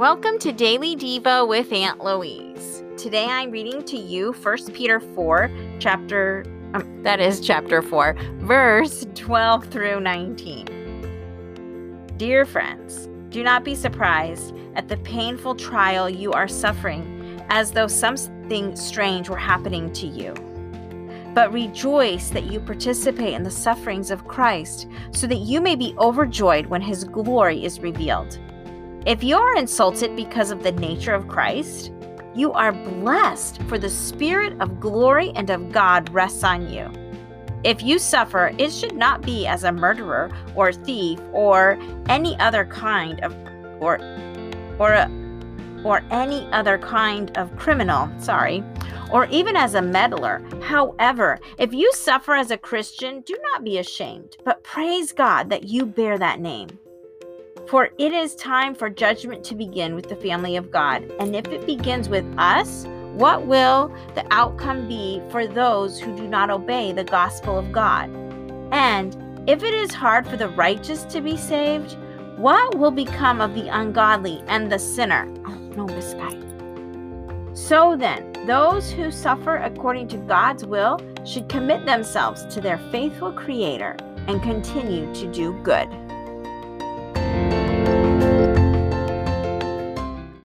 Welcome to Daily Devo with Aunt Louise. Today I'm reading to you 1 Peter 4, chapter um, that is chapter 4, verse 12 through 19. Dear friends, do not be surprised at the painful trial you are suffering as though something strange were happening to you. But rejoice that you participate in the sufferings of Christ, so that you may be overjoyed when his glory is revealed. If you are insulted because of the nature of Christ, you are blessed, for the Spirit of glory and of God rests on you. If you suffer, it should not be as a murderer or thief or any other kind of or or or any other kind of criminal, sorry, or even as a meddler. However, if you suffer as a Christian, do not be ashamed, but praise God that you bear that name. For it is time for judgment to begin with the family of God. And if it begins with us, what will the outcome be for those who do not obey the gospel of God? And if it is hard for the righteous to be saved, what will become of the ungodly and the sinner? Oh, no, guy. So then, those who suffer according to God's will should commit themselves to their faithful Creator and continue to do good.